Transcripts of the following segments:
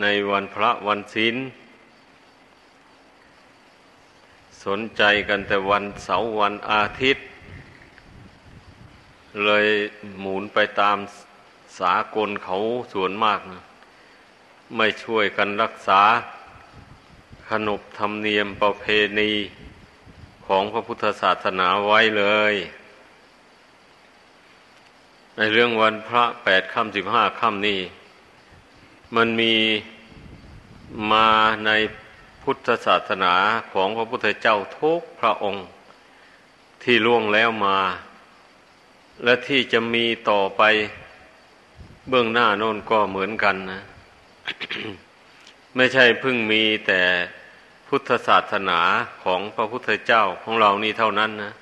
ในวันพระวันศีลสนใจกันแต่วันเสาร์วันอาทิตย์ เลยหมุนไปตามสากลเขาส่วนมากนะไม่ช่วยกันรักษา ขนบธรรมเนียมประเพณีของพระพุทธศาสนาไว้เลย ในเรื่องวันพระแปดค่ำสิบห้าค่ำนี้ มันมีมาในพุทธศาสนาของพระพุทธเจ้าทุกพระองค์ ที่ล่วงแล้วมา และที่จะมีต่อไปเบื้องหน้าโน่นก็เหมือนกันนะ ไม่ใช่เพิ่งมีแต่พุทธศาสนาของพระพุทธเจ้าของเรานี่เท่านั้นนะ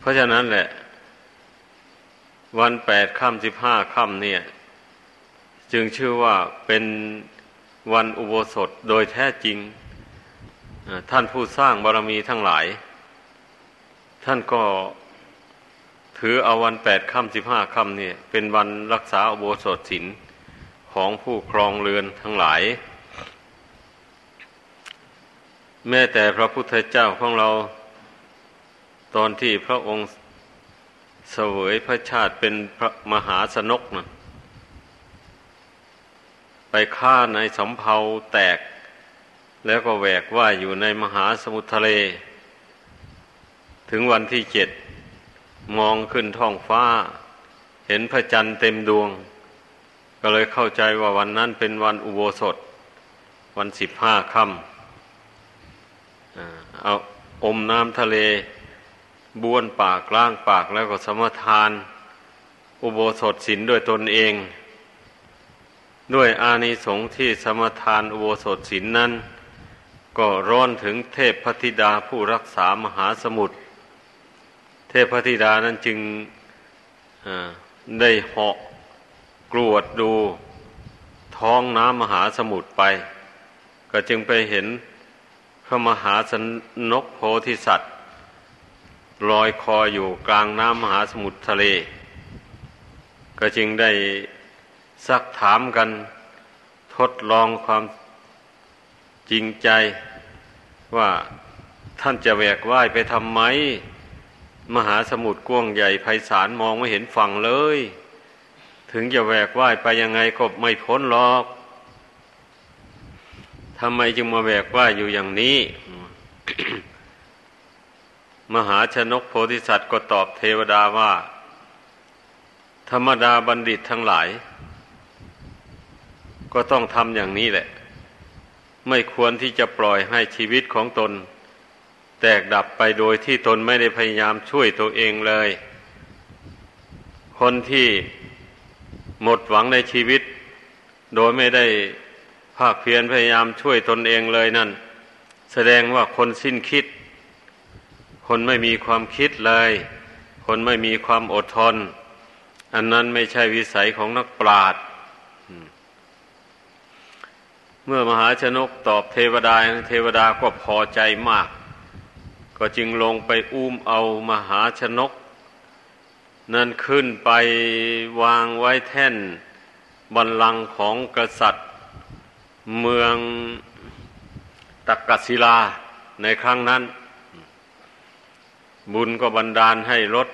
เพราะฉะนั้นแหละ วันแปดค่ำสิบห้าค่ำเนี่ย จึงชื่อว่าเป็นวันอุโบสถโดยแท้จริง ท่านผู้สร้างบารมีทั้งหลาย ท่านก็ถือเอาวันแปดค่ำสิบห้าค่ำเนี่ยเป็นวันรักษาอุโบสถศีลของผู้ครองเรือนทั้งหลาย แม้แต่พระพุทธเจ้าของเรา ตอนที่พระองค์ เสวยพระชาติเป็นพระมหาสนกนะไปฆ่าในสำเภาแตก แล้วก็แหวกว่าอยู่ในมหาสมุทรทะเล ถึงวันที่เจ็ด มองขึ้นท้องฟ้า เห็นพระจันทร์เต็มดวง ก็เลยเข้าใจว่าวันนั้นเป็นวันอุโบสถ วันสิบห้าค่ำเอาอมน้ำทะเล บ้วนปากล้างปากแล้วก็สมทาน อุโบสถศีลด้วยตนเอง ด้วยอานิสงส์ที่สมทานอุโบสถศีลนนั้น ก็ร้อนถึงเทพพธิดาผู้รักษามหาสมุทรเทพธิดานั้นจึงได้เหาะกรวดดูท้องน้ำมหาสมุทรไป ก็จึงไปเห็นพระมหาสนกโพธิสัตว์ ลอยคออยู่กลางน้ำมหาสมุทรทะเล ก็จึงได้ซักถามกันทดลองความจริงใจ ว่าท่านจะแวกว่ายไปทำไม มหาสมุทรกว้างใหญ่ไพศาลมองไม่เห็นฝั่งเลย ถึงจะแวกว่ายไปยังไงก็ไม่พ้นหรอกทำไมจึงมาแวกว่ายอยู่อย่างนี้ มหาชนกโพธิสัตว์ก็ตอบเทวดาว่า ธรรมดาบัณฑิตทั้งหลาย ก็ต้องทำอย่างนี้แหละ ไม่ควรที่จะปล่อยให้ชีวิตของตน แตกดับไปโดยที่ตนไม่ได้พยายามช่วยตัวเองเลย คนที่หมดหวังในชีวิต โดยไม่ได้ภาคเพียรพยายามช่วยตนเองเลยนั่น แสดงว่าคนสิ้นคิด คนไม่มีความคิดเลย คนไม่มีความอดทน อันนั้นไม่ใช่วิสัยของนักปราชญ์เมื่อมหาชนกตอบเทวดาเทวดาก็พอใจมาก ก็จึงลงไปอุ้มเอามหาชนก นั่นขึ้นไปวางไว้แท่นบันลังของกษัตริย์ เมืองตักกศิลาในครั้งนั้น บุญก็บันดาลให้รถ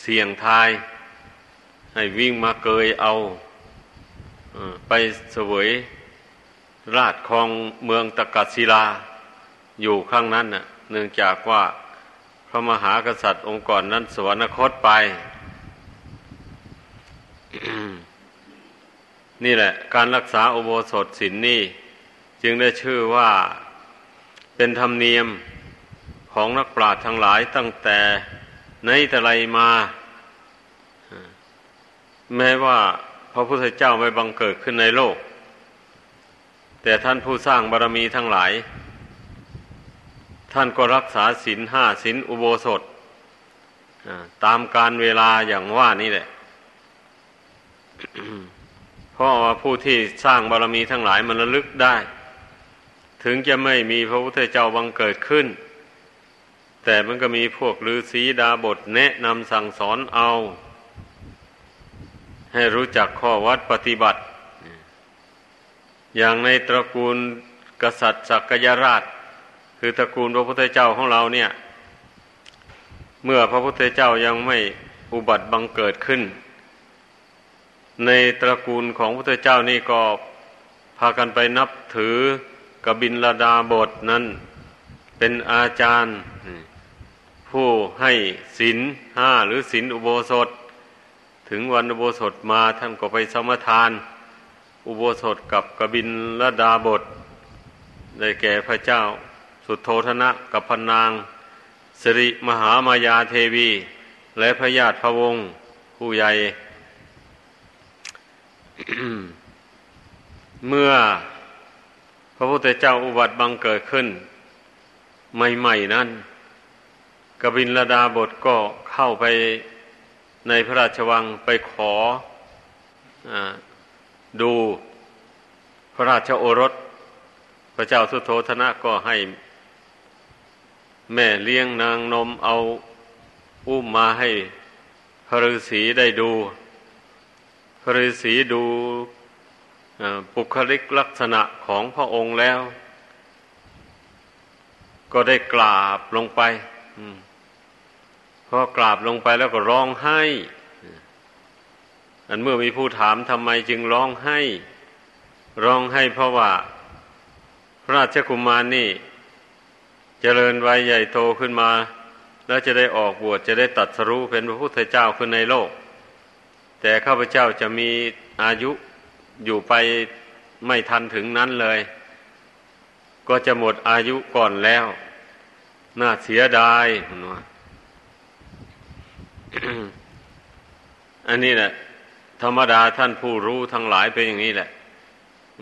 เสี่ยงทาย ให้วิ่งมาเกยเอาไปเสวยราชคองเมืองตะกัศิลา อยู่ข้างนั้นน่ะ เนื่องจากว่าพระมหากษัตริย์องค์ก่อนนั้นสวรรคตไป นี่แหละ การรักษาอุโบสถศีลนนี่ จึงได้ชื่อว่าเป็นธรรมเนียม ของนักปราชญ์ทั้งหลายตั้งแต่ในแต่ไรมา แม้ว่าพระพุทธเจ้าไม่บังเกิดขึ้นในโลก แต่ท่านผู้สร้างบารรมีทั้งหลาย ท่านก็รักษาศีลห้าศีลอุโบสถตามการเวลาอย่างว่านี่แหละ เพราะว่าผู้ที่สร้างบารรมีทั้งหลายมันระลึกได้ ถึงจะไม่มีพระพุทธเจ้าบังเกิดขึ้น แต่มันก็มีพวกฤาษีดาบทแนะนำสั่งสอนเอา ให้รู้จักข้อวัดปฏิบัติ อย่างในตระกูลกษัตริย์สักยราช คือตระกูลพระพุทธเจ้าของเราเนี่ย เมื่อพระพุทธเจ้ายังไม่อุบัติบังเกิดขึ้น ในตระกูลของพระพุทธเจ้านี่ก็พากันไปนับถือกบินลดาบทนั้นเป็นอาจารย์ ผู้ให้ศีลห้าหรือศีลอุโบสถ ถึงวันอุโบสถมาท่านก็ไปสมทาน อุโบสถกับกบินละดาบท ได้แก่พระเจ้า สุโธธนะกับพนางสิริมหามายาเทวี และพระญาติพระวงศ์ผู้ใหญ่ เมื่อพระพุทธเจ้าอุบัติบังเกิดขึ้น ใหม่ ๆ นั้น กบินลดาบทก็เข้าไปในพระราชวังไปขออดูพระราชโอรส พระเจ้าสุโธธนะก็ให้ แม่เลี้ยงนางนมเอาอุ้มมาให้พระฤาษีได้ดู พระฤาษีดูปุคลิกลักษณะของพระองค์แล้ว ก็ได้กราบลงไป พอกราบลงไปแล้วก็ร้องไห้ อันเมื่อมีผู้ถามทำไมจึงร้องไห้ ร้องไห้เพราะว่า พระราชกุมารนี่จเจริญวัยใหญ่โตขึ้นมา แล้วจะได้ออกบวชจะได้ตัดสรู้เป็นพระพุทธเจ้าขึ้นในโลก แต่ข้าพเจ้าจะมีอายุอยู่ไปไม่ทันถึงนั้นเลย ก็จะหมดอายุก่อนแล้ว น่าเสียดายคุณว่า อันนี้แหละ ธรรมดาท่านผู้รู้ทั้งหลายเป็นอย่างนี้แหละ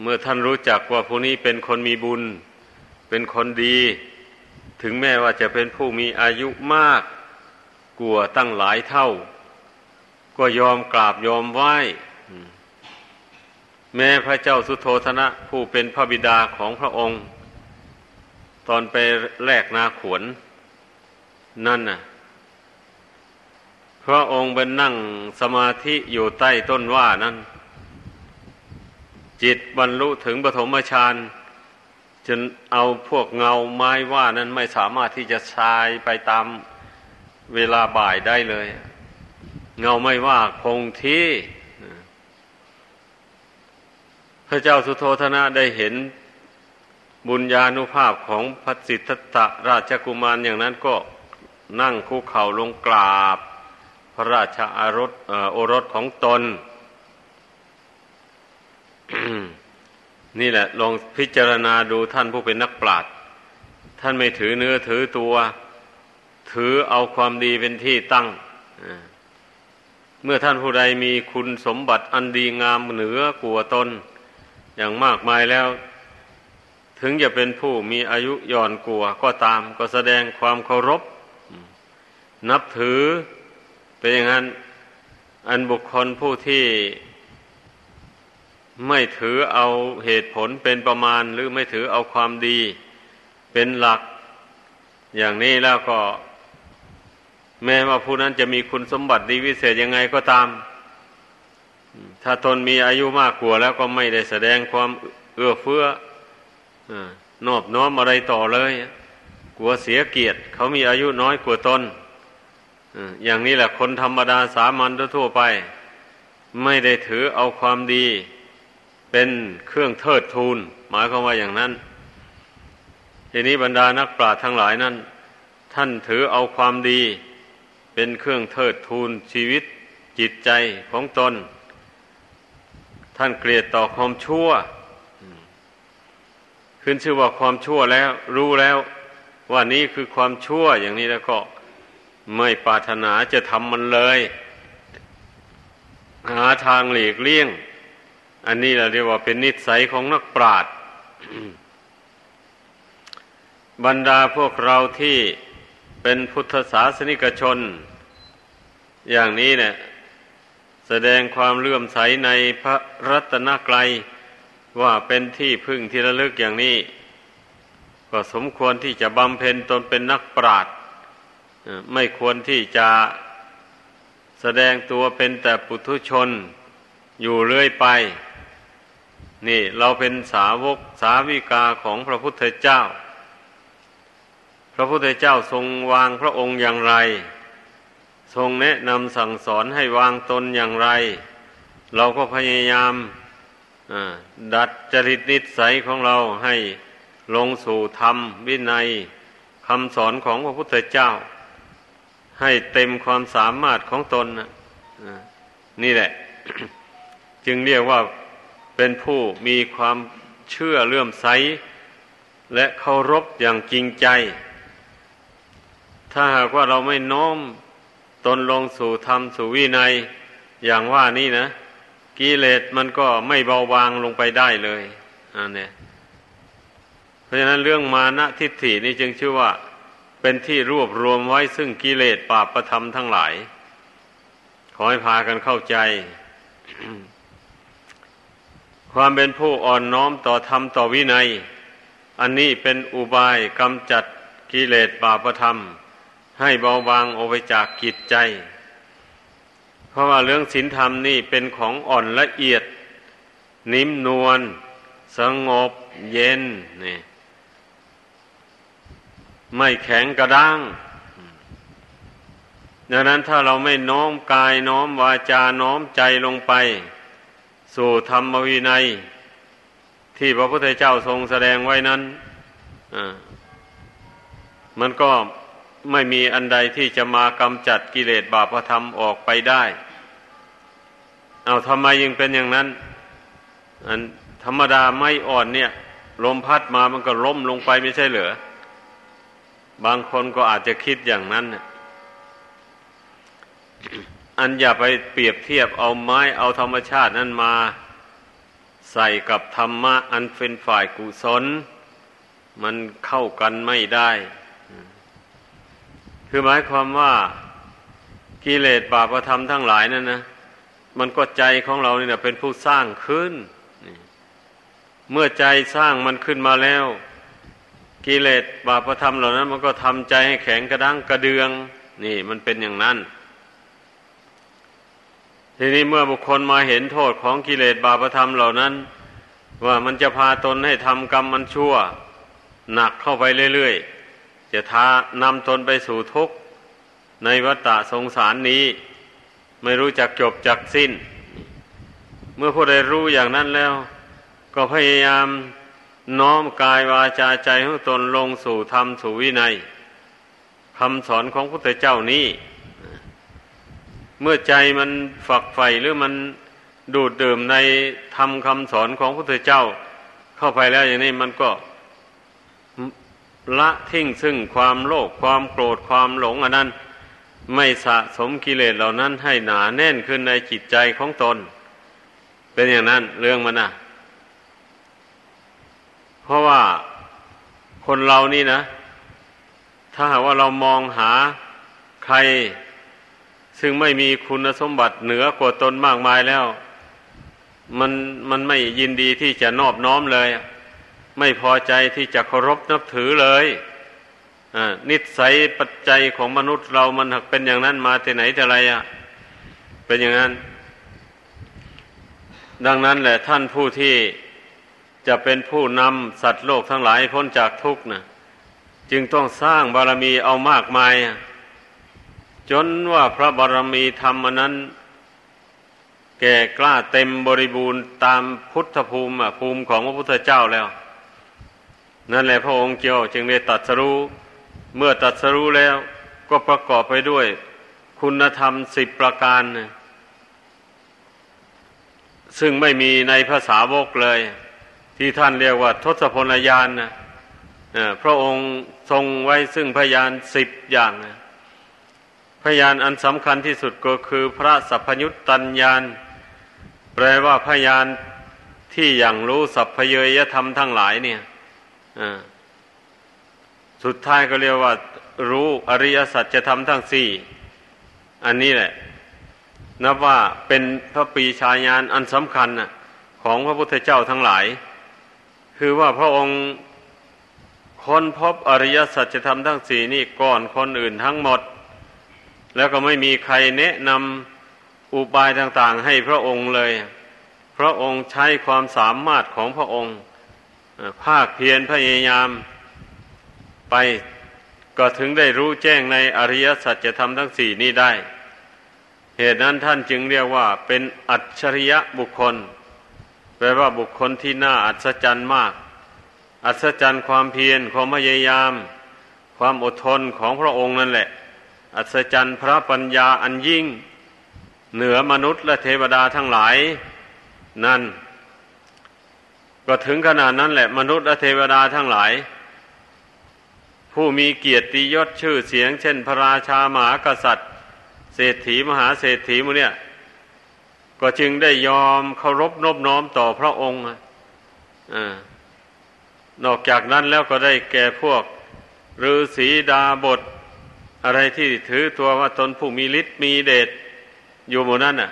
เมื่อท่านรู้จักว่าผู้นี้เป็นคนมีบุญ เป็นคนดี ถึงแม้ว่าจะเป็นผู้มีอายุมากกลัวตั้งหลายเท่า ก็ยอมกราบยอมไหว้แม้พระเจ้าสุโธธนะ ผู้เป็นพระบิดาของพระองค์ ตอนไปแลกนาขวน นั่นน่ะ พระองค์เป็นนั่งสมาธิอยู่ใต้ต้นว่านั้น จิตบรรลุถึงปฐมฌานจนเอาพวกเงาไม้ว่านั้นไม่สามารถที่จะชายไปตามเวลาบ่ายได้เลย เงาไม่ว่าคงที่ พระเจ้าสุโธธนะได้เห็นบุญญาณุภาพของพระสิทธัตถราชกุมารอย่างนั้นก็นั่งคุกเข่าลงกราบ ระราชอารสโอรสของตน นี่แหละ ลองพิจารณาดูท่านผู้เป็นนักปราชญ์ท่านไม่ถือเนื้อถือตัว ถือเอาความดีเป็นที่ตั้ง เมื่อท่านผู้ใดมีคุณสมบัติอันดีงามเหนือกลัวตน อย่างมากมายแล้ว ถึงจะเป็นผู้มีอายุย่อนกลัวก็ตาม ก็แสดงความเคารพ นับถือ เป็นอย่างนั้น อันบุคคลผู้ที่ไม่ถือเอาเหตุผลเป็นประมาณ หรือไม่ถือเอาความดี เป็นหลัก อย่างนี้แล้วก็ แม้ว่าผู้นั้นจะมีคุณสมบัติดีวิเศษยังไงก็ตาม ถ้าตนมีอายุมากกว่าแล้วก็ไม่ได้แสดงความเอื้อเฟื้อนอบน้อมอะไรต่อเลย กลัวเสียเกียรติ เขามีอายุน้อยกว่าตน อย่างนี้แหละคนธรรมดาสามัญทั่วไป ไม่ได้ถือเอาความดี เป็นเครื่องเทิดทูน หมายความว่าอย่างนั้น ทีนี้บรรดานักปราชญ์ทั้งหลายนั้น ท่านถือเอาความดี เป็นเครื่องเทิดทูนชีวิตจิตใจของตน ท่านเกลียดต่อความชั่ว ขึ้นชื่อว่าความชั่วแล้ว รู้แล้วว่านี้คือความชั่วอย่างนี้แล้วก็ ไม่ปรารถนาจะทำมันเลย หาทางหลีกเลี่ยง อันนี้เราเรียกว่าเป็นนิสัยของนักปราชญ์บรรดาพวกเราที่เป็นพุทธศาสนิกชน อย่างนี้เนี่ย แสดงความเลื่อมใสในพระรัตนกรัยว่าเป็นที่พึ่งที่ระลึกอย่างนี้ ก็สมควรที่จะบำเพ็ญตนเป็นนักปราชญ์ ไม่ควรที่จะแสดงตัวเป็นแต่ปุถุชนอยู่เรื่อยไป นี่เราเป็นสาวกสาวิกาของพระพุทธเจ้า พระพุทธเจ้าทรงวางพระองค์อย่างไร ทรงแนะนำสั่งสอนให้วางตนอย่างไร เราก็พยายามดัดจริตนิสัยของเราให้ลงสู่ธรรมวินัยคำสอนของพระพุทธเจ้า ให้เต็มความสามารถของตนนี่แหละ จึงเรียกว่าเป็นผู้มีความเชื่อเลื่อมใส และเคารพอย่างจริงใจ ถ้าหากว่าเราไม่น้อมตนลงสู่ธรรมสู่วินัย อย่างว่านี่นะกิเลสมันก็ไม่เบาบางลงไปได้เลยอันนี้เพราะฉะนั้นเรื่องมานะทิฏฐินี่จึงชื่อว่า เป็นที่รวบรวมไว้ซึ่งกิเลสปาประธรรมทั้งหลาย ขอให้พากันเข้าใจ ความเป็นผู้อ่อนน้อมต่อธรรมต่อวินัย อันนี้เป็นอุบายกำจัดกิเลสบาประธรรม ให้เบาบางออกไปจากกิจใจ เพราะว่าเรื่องศีลธรรมนี่เป็นของอ่อนละเอียด นิ่มนวลสงบเย็นนี่ ไม่แข็งกระด้าง ดังนั้นถ้าเราไม่น้อมกายน้อมวาจาน้อมใจลงไป สู่ธรรมวินัย ที่พระพุทธเจ้าทรงแสดงไว้นั้นมันก็ไม่มีอันใดที่จะมากำจัดกิเลสบาปธรรมออกไปได้ เอาทำไมยังเป็นอย่างนั้น อันธรรมดาไม่อ่อนเนี่ย ลมพัดมามันก็ล้มลงไปไม่ใช่เหรอ บางคนก็อาจจะคิดอย่างนั้นอันอย่าไปเปรียบเทียบเอาไม้เอาธรรมชาตินั้นมา ใส่กับธรรมะอันเป็นฝ่ายกุศล มันเข้ากันไม่ได้ คือหมายความว่ากิเลสบาปธรรมทั้งหลายนั่นนะมันก็ใจของเราเนี่ยเป็นผู้สร้างขึ้น เมื่อใจสร้างมันขึ้นมาแล้ว กิเลสบาปธรรมเหล่านั้น มันก็ทำใจให้แข็งกระด้างกระเดือง นี่มันเป็นอย่างนั้น ทีนี้เมื่อบุคคลมาเห็นโทษของกิเลสบาปธรรมเหล่านั้น ว่ามันจะพาตนให้ทำกรรมมันชั่ว หนักเข้าไปเรื่อยๆ จะทานำตนไปสู่ทุกข์ ในวัฏฏะสงสารนี้ ไม่รู้จักจบจักสิ้น เมื่อผู้ใดรู้อย่างนั้นแล้ว ก็พยายาม น้อมกายวาจาใจของตนลงสู่ธรรมสู่วินัยคำสอนของพระพุทธเจ้านี้ เมื่อใจมันฝักใฝ่หรือมันดูดดื่มในธรรมคำสอนของพระพุทธเจ้า เข้าไปแล้วอย่างนี้มันก็ละทิ้งซึ่งความโลภความโกรธความหลงอันนั้น ไม่สะสมกิเลสเหล่านั้นให้หนาแน่นขึ้นในจิตใจของตน เป็นอย่างนั้นเรื่องมันนะ เพราะว่าคนเรานี่นะ ถ้าหากว่าเรามองหาใคร ซึ่งไม่มีคุณสมบัติเหนือกว่าตนมากมายแล้ว มันมันไม่ยินดีที่จะนอบน้อมเลย ไม่พอใจที่จะเคารพนับถือเลยนิสัยปัจจัยของมนุษย์เรามันหักเป็นอย่างนั้นมาแต่ไหนแต่ไรอะ เป็นอย่างนั้น ดังนั้นแหละท่านผู้ที่ จะเป็นผู้นำสัตว์โลกทั้งหลายพ้นจากทุกข์นะจึงต้องสร้างบารมีเอามากมาย จนว่าพระบารมีธรรมนั้น แก่กล้าเต็มบริบูรณ์ตามพุทธภูมิภูมิของพระพุทธเจ้าแล้ว นั่นแหละพระองค์เจ้าจึงได้ตัดสรู้ เมื่อตัดสรู้แล้วก็ประกอบไปด้วย คุณธรรมสิบประการ ซึ่งไม่มีในภาษาวกเลย ที่ท่านเรียกว่าทศพลยานนะพระองค์ทรงไว้ซึ่งพยานสิบอย่างนะพยานอันสำคัญที่สุดก็คือพระสัพพยุตตัญญาณแปลว่าพยานที่อย่างรู้สัพพเยยธรรมทั้งหลายเนี่ยสุดท้ายก็เรียกว่า รู้อริยสัจจะทำทั้งสี่อันนี้แหละ นับว่าเป็นพระปีชาญาณอันสำคัญของพระพุทธเจ้าทั้งหลาย คือว่าพระองค์ค้นพบอริยสัจธรรมทั้งสี่นี่ก่อนคนอื่นทั้งหมด แล้วก็ไม่มีใครแนะนำอุบายต่าง ๆ ให้พระองค์เลย พระองค์ใช้ความสามารถของพระองค์ ภาคเพียรพยายามไปก็ถึงได้รู้แจ้งในอริยสัจธรรมทั้งสี่นี้ได้ เหตุนั้นท่านจึงเรียกว่าเป็นอัจฉริยะบุคคล แปลว่าบุคคลที่น่าอัศจรรย์มาก อัศจรรย์ความเพียรความพยายาม ความอดทนของพระองค์นั่นแหละ อัศจรรย์พระปัญญาอันยิ่ง เหนือมนุษย์และเทวดาทั้งหลาย นั่น ก็ถึงขนาดนั้นแหละ มนุษย์และเทวดาทั้งหลาย ผู้มีเกียรติยศชื่อเสียง เช่น พระราชามหากษัตริย์ เศรษฐีมหาเศรษฐีมูเนี่ย ก็จึงได้ยอมเคารพนบน้อมต่อพระองค์อนอกจากนั้นแล้วก็ได้แก่พวกฤาษีดาบท อะไรที่ถือตัวว่าตนผู้มีฤทธิ์มีเดชอยู่หมู่นั้นน่ะ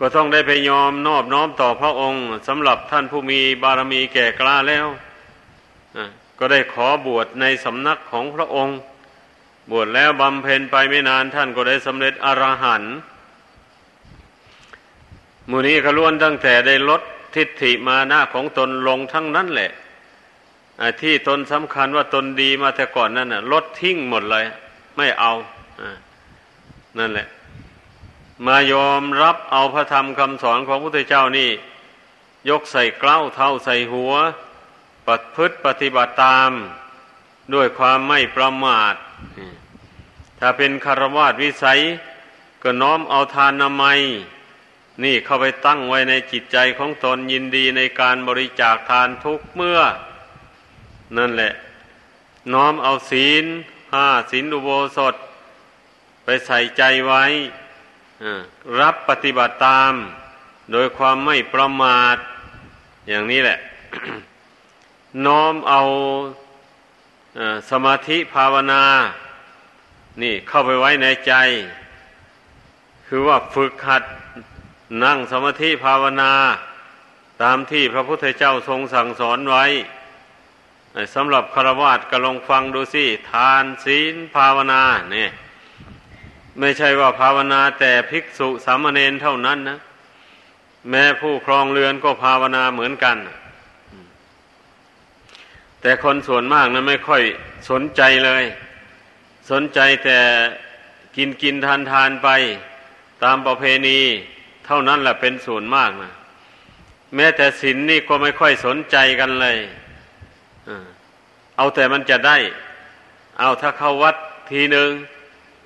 ก็ต้องได้ไปยอมนอบน้อมต่อพระองค์สำหรับท่านผู้มีบารมีแก่กล้าแล้วก็ได้ขอบวชในสำนักของพระองค์ บวชแล้วบำเพ็ญไปไม่นานท่านก็ได้สำเร็จอรหันต์ มูนี้ก็ล้วนตั้งแต่ได้ลดทิฏฐิมานะของตนลงทั้งนั้นแหละที่ตนสำคัญว่าตนดีมาแต่ก่อนนั่นน่ะลดทิ้งหมดเลย ไม่เอาอนั่นแหละ มายอมรับเอาพระธรรมคำสอนของพระพุทธเจ้านี่ ยกใส่เกล้าเท่าใส่หัวปฏิพฤติปฏิบัติตาม ด้วยความไม่ประมาท ถ้าเป็นคารวาสวิสัย ก็น้อมเอาทานนามัย นี่เข้าไปตั้งไว้ในจิตใจของตนยินดีในการบริจาคทานทุกเมื่อ นั่นแหละ น้อมเอาศีลห้าศีลอุโบสถ ไปใส่ใจไว้รับปฏิบัติตาม โดยความไม่ประมาท อย่างนี้แหละ น้อมเอาสมาธิภาวนา นี่เข้าไปไว้ในใจ คือว่าฝึกหัด นั่งสมาธิภาวนา ตามที่พระพุทธเจ้าทรงสั่งสอนไว้สำหรับคารวะก็ลองฟังดูสิทานศีลภาวนาเนี่ยไม่ใช่ว่าภาวนาแต่ภิกษุสามเณรเท่านั้นนะ แม้ผู้ครองเรือนก็ภาวนาเหมือนกัน แต่คนส่วนมากนะไม่ค่อยสนใจเลย สนใจแต่กินกินทานทานไป ตามประเพณี ท่านั้นแหละเป็นส่วนมากนะแม้แต่ศีลนนี่ก็ไม่ค่อยสนใจกันเลยเอาแต่มันจะได้ เอาถ้าเข้าวัดทีหนึ่ง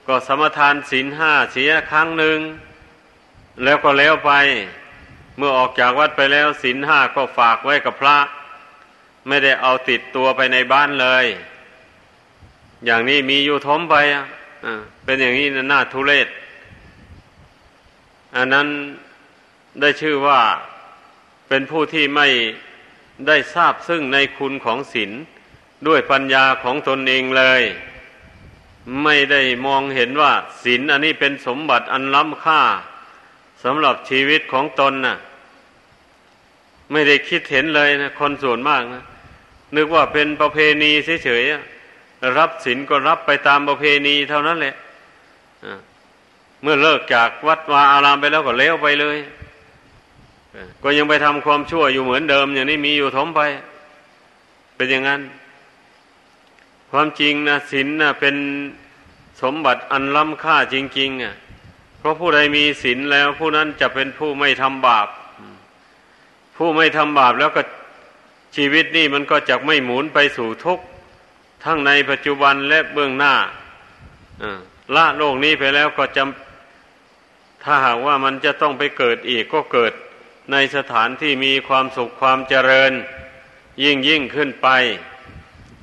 ก็สมทานศีลห้าเสียครั้งหนึ่งแล้วก็แล้วไป เมื่อออกจากวัดไปแล้วศีลห้าก็ฝากไว้กับพระ ไม่ได้เอาติดตัวไปในบ้านเลย อย่างนี้มีอยู่ทมไปอะเป็นอย่างนี้น่าทุเรศ อันนั้นได้ชื่อว่าเป็นผู้ที่ไม่ได้ทราบซึ่งในคุณของศีลด้วยปัญญาของตนเองเลย ไม่ได้มองเห็นว่าศีลอันนี้เป็นสมบัติอันล้ำค่าสำหรับชีวิตของตนน่ะ ไม่ได้คิดเห็นเลยนะคนส่วนมากนะนึกว่าเป็นประเพณีเฉยๆรับศีลก็รับไปตามประเพณีเท่านั้นแหละ เมื่อเลิกจากวัดวาอารามไปแล้วก็เลี้ยวไปเลย ก็ยังไปทำความชั่วอยู่เหมือนเดิม อย่างนี้มีอยู่ทมไป เป็นอย่างนั้น ความจริงนะศีลนะเป็นสมบัติอันล้ำค่าจริง ๆอะเพราะผู้ใดมีศีลแล้ว ผู้นั้นจะเป็นผู้ไม่ทำบาป ผู้ไม่ทำบาปแล้วก็ชีวิตนี่มันก็จะไม่หมุนไปสู่ทุกข์ทั้งในปัจจุบันและเบื้องหน้าละโลกนี้ไปแล้วก็จะ ถ้าหากว่ามันจะต้องไปเกิดอีกก็เกิดในสถานที่มีความสุขความเจริญ ยิ่งยิ่งขึ้นไป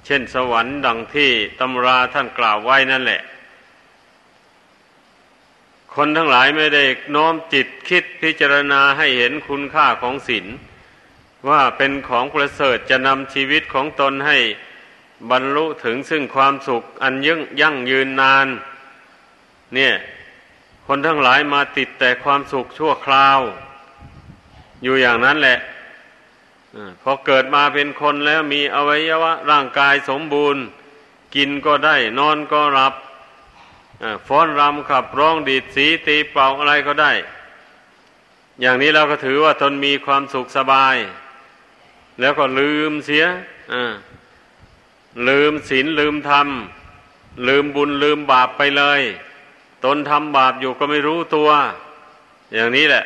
เช่นสวรรค์ดังที่ตำราท่านกล่าวไว้นั่นแหละ คนทั้งหลายไม่ได้น้อมจิตคิดพิจารณาให้เห็นคุณค่าของศีลว่าเป็นของประเสริฐจะนำชีวิตของตนให้บรรลุถึงซึ่งความสุขอันยั่งยั่งยืนนาน เนี่ย คนทั้งหลายมาติดแต่ความสุขชั่วคราว อยู่อย่างนั้นแหละพอเกิดมาเป็นคนแล้วมีอวัยวะร่างกายสมบูรณ์ กินก็ได้นอนก็รับฟ้อนรำขับร้องดีดสีตีเป่าอะไรก็ได้ อย่างนี้เราก็ถือว่าตนมีความสุขสบาย แล้วก็ลืมเสียลืมศีลลืมธรรม ลืมบุญลืมบาปไปเลย ตนทำบาปอยู่ก็ไม่รู้ตัว อย่างนี้แหละ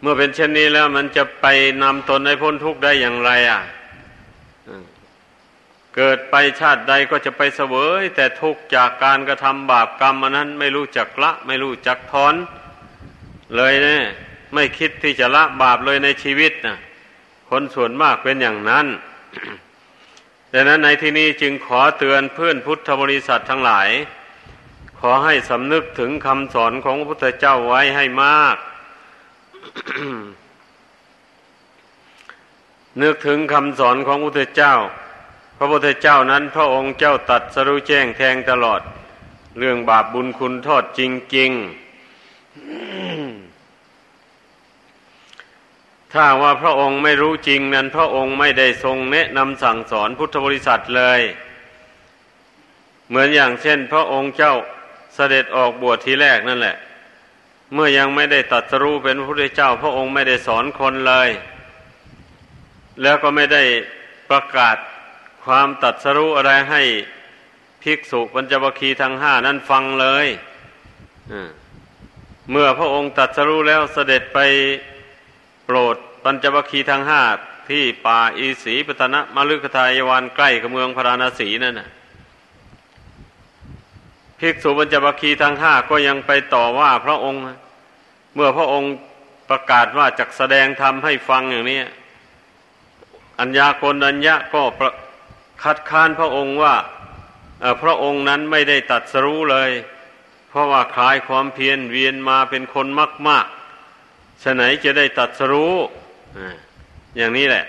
เมื่อเป็นเช่นนี้แล้ว มันจะไปนำตนให้พ้นทุกข์ได้อย่างไร อะเกิดไปชาติใดก็จะไปเสวย แต่ทุกจากการกระทำบาปกรรมอันนั้น ไม่รู้จักละ ไม่รู้จักถอน เลยเนี่ยไม่คิดที่จะละบาปเลยในชีวิตนะคนส่วนมากเป็นอย่างนั้นดังนั้นในที่นี้จึงขอเตือนเพื่อนพุทธบริษัททั้งหลาย ขอให้สำนึกถึงคำสอนของพระพุทธเจ้าไว้ให้มาก นึกถึงคำสอนของพระพุทธเจ้า พระพุทธเจ้านั้นพระองค์เจ้าตัดสรู้แจ้งแทงตลอด เรื่องบาปบุญคุณโทษจริง ๆถ้าว่าพระองค์ไม่รู้จริงนั้น พระองค์ไม่ได้ทรงแนะนำสั่งสอนพุทธบริษัทเลย เหมือนอย่างเช่น พระองค์เจ้า เสด็จออกบวชทีแรกนั่นแหละ เมื่อยังไม่ได้ตัดสรู้เป็นพระพุทธเจ้า พระองค์ไม่ได้สอนคนเลย แล้วก็ไม่ได้ประกาศความตัดสรู้อะไรให้ภิกษุปัญจวัคคีย์ทั้งห้านั้นฟังเลยเมื่อพระองค์ตัดสรู้แล้วเสด็จไปโปรดปัญจวัคคีย์ทั้งห้าที่ป่าอีสีปตนะมฤคทายวันใกล้กับเมืองพราณสีนั่นน่ะ ภิกษุปัญจวัคคีทั้งห้าก็ยังไปต่อว่าพระองค์ เมื่อพระองค์ประกาศว่าจะแสดงธรรมให้ฟังอย่างนี้ อัญญาโกนัญญะก็คัดค้านพระองค์ว่าพระองค์นั้นไม่ได้ตัดสรู้เลย เพราะว่าคลายความเพียรเวียนมาเป็นคนมากมากฉะไหนจะได้ตัดสรู้อย่างนี้แหละ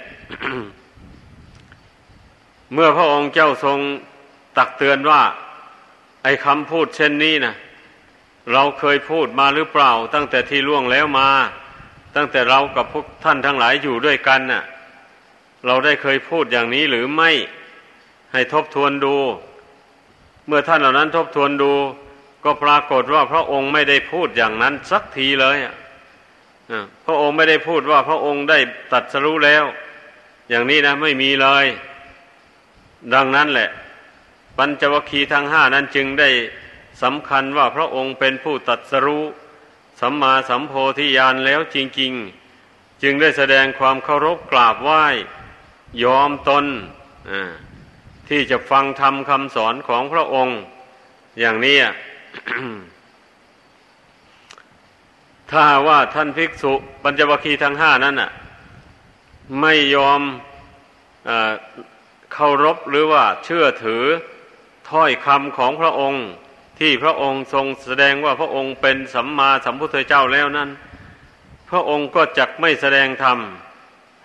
เมื่อพระองค์เจ้าทรงตักเตือนว่า อ้คำพูดเช่นนี้นะเราเคยพูดมาหรือเปล่า ตั้งแต่ที่ล่วงแล้วมา ตั้งแต่เรากับพวกท่านทั้งหลายอยู่ด้วยกันน่ะ เราได้เคยพูดอย่างนี้หรือไม่ ให้ทบทวนดู เมื่อท่านเหล่านั้นทบทวนดู ก็ปรากฏว่าพระองค์ไม่ได้พูดอย่างนั้นสักทีเลยพระองค์ไม่ได้พูดว่าพระองค์ได้ตัดสรู้แล้ว อย่างนี้นะไม่มีเลย ดังนั้นแหละ ปัญจวคีทั้งห้านั้นจึงได้สำคัญว่าพระองค์เป็นผู้ตัดสรู้สัมมาสัมโพธิญาณแล้วจริง ๆ จึงได้แสดงความเคารพกราบไหว้ ยอมตนที่จะฟังธรรมคำสอนของพระองค์ อย่างนี้ถ้าว่าท่านภิกษุปัญจวัคคีย์ทั้งห้านั้นน่ะ ไม่ยอมอเคารพหรือว่าเชื่อถือ ถ้อยคำของพระองค์ที่พระองค์ทรงแสดงว่าพระองค์เป็นสัมมาสัมพุทธเจ้าแล้วนั้น พระองค์ก็จักไม่แสดงธรรม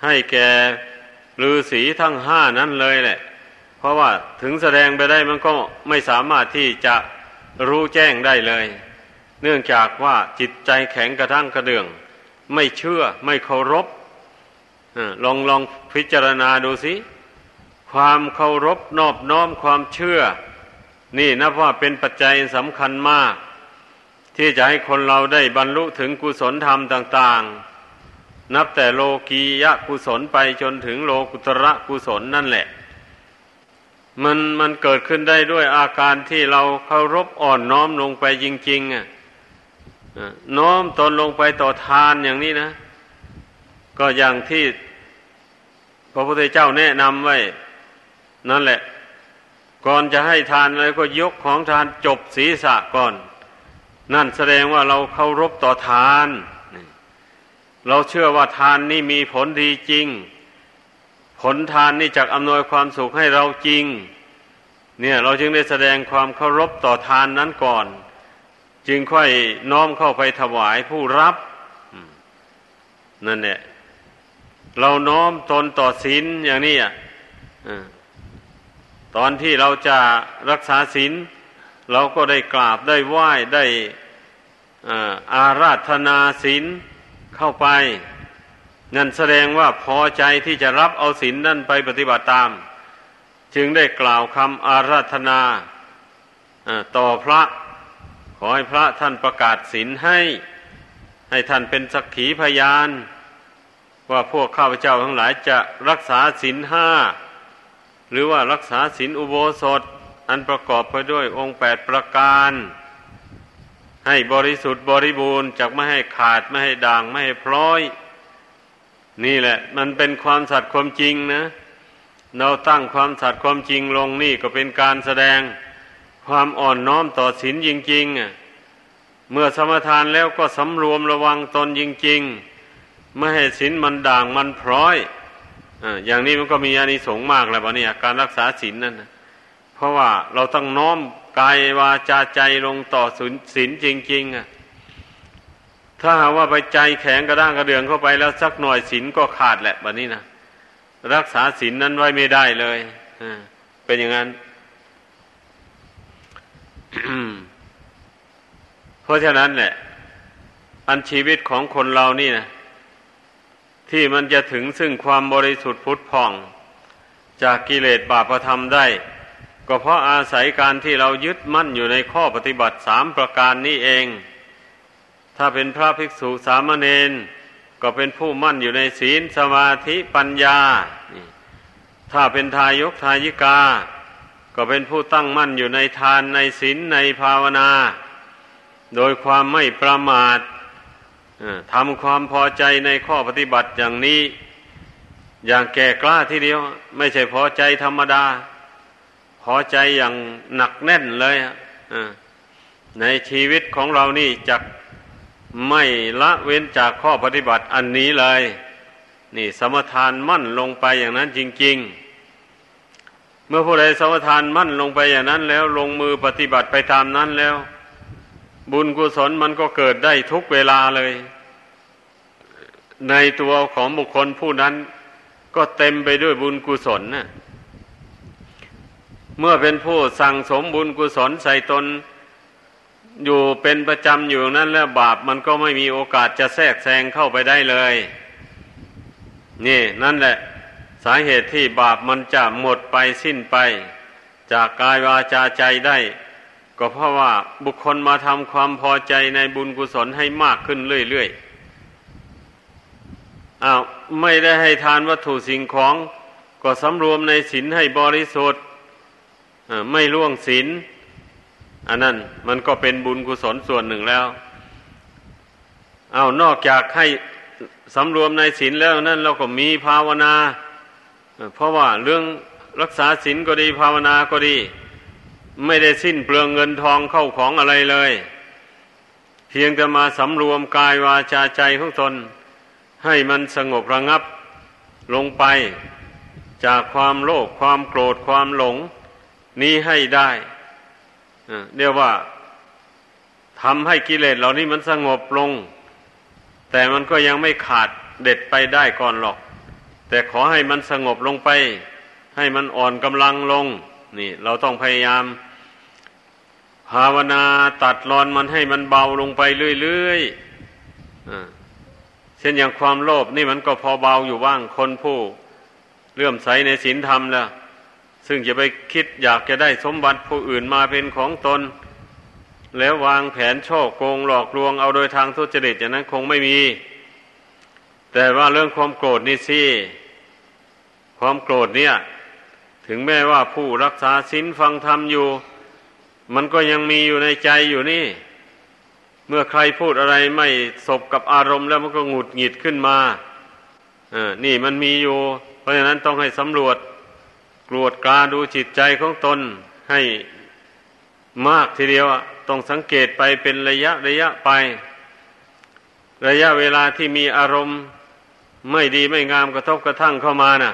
ให้แก่ฤาษีทั้งห้านั้นเลยแหละ เพราะว่าถึงแสดงไปได้มันก็ไม่สามารถที่จะรู้แจ้งได้เลย เนื่องจากว่าจิตใจแข็งกระทั่งกระเดื่อง ไม่เชื่อไม่เคารพลองลองพิจารณาดูสิ ความเคารพนอบน้อมความเชื่อ นี่นับว่าเป็นปัจจัยสำคัญมาก ที่จะให้คนเราได้บรรลุถึงกุศลธรรมต่าง ๆ นับแต่โลกียะกุศลไปจนถึงโลกุตระกุศลนั่นแหละ มันมันเกิดขึ้นได้ด้วยอาการที่เราเคารพอ่อนน้อมลงไปจริง ๆอะน้อมตนลงไปต่อทานอย่างนี้นะ ก็อย่างที่พระพุทธเจ้าแนะนำไว้ นั่นแหละ ก่อนจะให้ทานอะไรก็ยกของทานจบศีรษะก่อน นั่นแสดงว่าเราเคารพต่อทาน เราเชื่อว่าทานนี่มีผลดีจริง ผลทานนี่จะอำนวยความสุขให้เราจริง เนี่ยเราจึงได้แสดงความเคารพต่อทานนั้นก่อน จึงค่อยน้อมเข้าไปถวายผู้รับนั่นเนี่ยเราน้อมตนต่อศีลอย่างนี้อะ ตอนที่เราจะรักษาศีลเราก็ได้กราบได้ไหว้ได้อาราธนาศีลเข้าไป นั่นแสดงว่าพอใจที่จะรับเอาศีลนนั่นไปปฏิบัติตาม จึงได้กล่าวคำอาราธนาต่อพระ ขอให้พระท่านประกาศศีลให้ ให้ท่านเป็นสักขีพยาน ว่าพวกข้าพเจ้าทั้งหลายจะรักษาศีลห้า หรือว่ารักษาศีลอุโบสถ อันประกอบไปด้วยองค์แปดประการ ให้บริสุทธิ์บริบูรณ์จากไม่ให้ขาดไม่ให้ด่างไม่ให้พร้อย นี่แหละ มันเป็นความสัตย์ความจริงนะ เราตั้งความสัตย์ความจริงลงนี่ก็เป็นการแสดงความอ่อนน้อมต่อศีลจริงๆเมื่อสมทานแล้วก็สำรวมระวังตนจริงๆ ไม่ให้ศีลมันด่างมันพร้อย อย่างนี้มันก็มีอานิสงส์มากแล้วเนี่ยการรักษาศีลนั่นนะเพราะว่าเราต้องน้อมกายวาจาใจลงต่อศีลจริง ๆอะถ้าหากว่าไปใจแข็งกระด้างกระเดืองเข้าไปแล้วสักหน่อยศีลก็ขาดแหละแบบนี้นะรักษาศีลนั้นไว้ไม่ได้เลยเป็นอย่างนั้น เพราะฉะนั้นแหละ อันชีวิตของคนเรานี่นะ ที่มันจะถึงซึ่งความบริสุทธิ์พุทธพอง จากกิเลสบาปธรรมได้ ก็เพราะอาศัยการที่เรายึดมั่นอยู่ในข้อปฏิบัติสามประการนี้เอง ถ้าเป็นพระภิกษุสามเณรก็เป็นผู้มั่นอยู่ในศีลสมาธิปัญญา ถ้าเป็นทายกทายิกา ก็เป็นผู้ตั้งมั่นอยู่ในทานในศีลในภาวนา โดยความไม่ประมาท ทำความพอใจในข้อปฏิบัติอย่างนี้ อย่างแก่กล้าทีเดียว ไม่ใช่พอใจธรรมดา พอใจอย่างหนักแน่นเลยในชีวิตของเรานี่จะไม่ละเว้นจากข้อปฏิบัติอันนี้เลย นี่สมทานมั่นลงไปอย่างนั้นจริง ๆ เมื่อผู้ใดสมทานมั่นลงไปอย่างนั้นแล้วลงมือปฏิบัติไปตามนั้นแล้ว บุญกุศลมันก็เกิดได้ทุกเวลาเลย ในตัวของบุคคลผู้นั้นก็เต็มไปด้วยบุญกุศลนะเมื่อเป็นผู้สั่งสมบุญกุศลใส่ตน อยู่เป็นประจำอยู่นั้นแล้วบาปมันก็ไม่มีโอกาสจะแทรกแซงเข้าไปได้เลย นี่นั่นแหละ สาเหตุที่บาปมันจะหมดไปสิ้นไป จากกายวาจาใจได้ ก็เพราะว่าบุคคลมาทำความพอใจในบุญกุศลให้มากขึ้นเรื่อยๆ อ้าวไม่ได้ให้ทานวัตถุสิ่งของ ก็สำรวมในศีลให้บริสุทธิ์ไม่ล่วงศีลอันนั้นมันก็เป็นบุญกุศลส่วนหนึ่งแล้วเอานอกจากให้สำรวมในศีลแล้วนั่นเราก็มีภาวนา เพราะว่าเรื่องรักษาศีลก็ดีภาวนาก็ดี ไม่ได้สิ้นเปลืองเงินทองเข้าของอะไรเลย เพียงแต่มาสำรวมกายวาจาใจของตน ให้มันสงบระงับลงไปจากความโลภความโกรธความหลง นี้ให้ได้เรียกว่าทำให้กิเลสเหล่านี้มันสงบลง แต่มันก็ยังไม่ขาดเด็ดไปได้ก่อนหรอก แต่ขอให้มันสงบลงไป ให้มันอ่อนกำลังลง นี่ เราต้องพยายาม ภาวนาตัดรอนมันให้มันเบาลงไปเรื่อยๆเช่นอย่างความโลภนี่มันก็พอเบาอยู่บ้างคนผู้เลื่อมใสในศีลธรรมแล้วซึ่งจะไปคิดอยากจะได้สมบัติผู้อื่นมาเป็นของตน แล้ววางแผนช่อโกงหลอกลวงเอาโดยทางทุจริตอย่างนั้นคงไม่มี แต่ว่าเรื่องความโกรธนี่สิความโกรธเนี่ย ถึงแม้ว่าผู้รักษาศีลฟังธรรมอยู่ มันก็ยังมีอยู่ในใจอยู่นี่ เมื่อใครพูดอะไรไม่สบกับอารมณ์แล้วมันก็หงุดหงิดขึ้นมาอ่านี่มันมีอยู่ เพราะฉะนั้นต้องให้สำรวจรวดกาดูจิตใจของตนให้มากทีเดียวต้องสังเกตไปเป็นระยะระยะไป ระยะเวลาที่มีอารมณ์ ไม่ดีไม่งามกระทบกระทั่งเข้ามานะ่ะ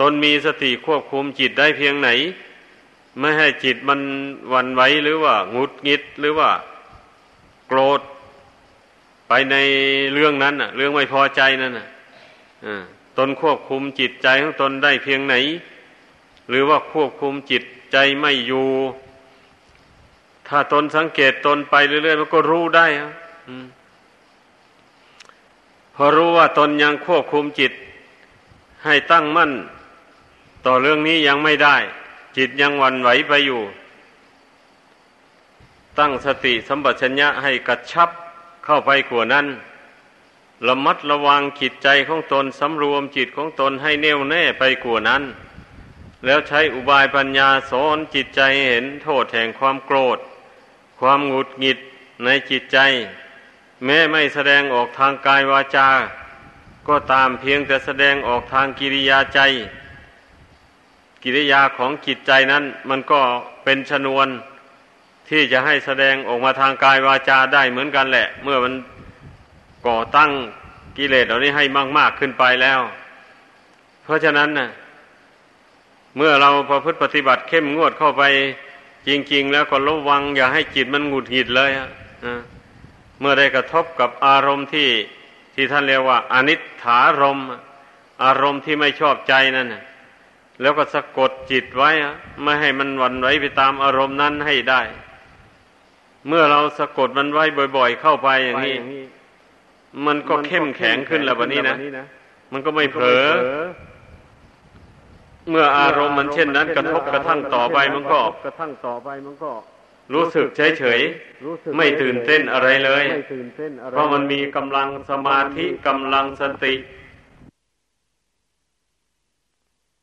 ตนมีสติควบคุมจิตได้เพียงไหน ไม่ให้จิตมันวันไหวหรือว่า งุดงิดหรือว่า โกรธ ไปในเรื่องนั้นน่ะ เรื่องไม่พอใจนั่นน่ะตนควบคุมจิตใจของตนได้เพียงไหน หรือว่าควบคุมจิตใจไม่อยู่ ถ้าตนสังเกตตนไปเรื่อยๆมันก็รู้ได้พอรู้ว่าตนยังควบคุมจิต ให้ตั้งมั่น ต่อเรื่องนี้ยังไม่ได้ จิตยังวันไหวไปอยู่ ตั้งสติสัมปชัญญะให้กระชับเข้าไปกว่านั้นระมัดระวังจิตใจของตนสำรวมจิตของตนให้แน่วแน่ไปกว่านั้น แล้วใช้อุบายปัญญาสอนจิตใจเห็นโทษแห่งความโกรธ ความหงุดหงิดในจิตใจ แม้ไม่แสดงออกทางกายวาจา ก็ตามเพียงแต่แสดงออกทางกิริยาใจ กิริยาของจิตใจนั้น มันก็เป็นชนวนที่จะให้แสดงออกมาทางกายวาจาได้เหมือนกันแหละ เมื่อมันก่อตั้งกิเลสเหล่านี้ให้มากๆขึ้นไปแล้ว เพราะฉะนั้นนะเมื่อเราประพฤติปฏิบัติเข้มงวดเข้าไป จริง ๆ แล้วก็ระวังอย่าให้จิตมันหงุดหงิดเลยอะเมื่อได้กระทบกับอารมณ์ที่ ที่ท่านเรียกว่า อนิจฐารม อารมณ์ที่ไม่ชอบใจนั่นแล้วก็สะกดจิตไว้ไม่ให้มันวันไหวไปตามอารมณ์นั้นให้ได้ เมื่อเราสะกดมันไว้บ่อย ๆ เข้าไปอย่างนี้ มันก็เข้มแข็งขึ้นแล้ววันนี้นะมันก็ไม่เผลอเมื่ออารมณ์มันเช่นนั้น กระทบกระทั่งต่อไปมันก็กระทั่งต่อไปมันก็ รู้สึกเฉยเฉยไม่ตื่นเต้นอะไรเลย เพราะมันมีกำลังสมาธิกำลังสติ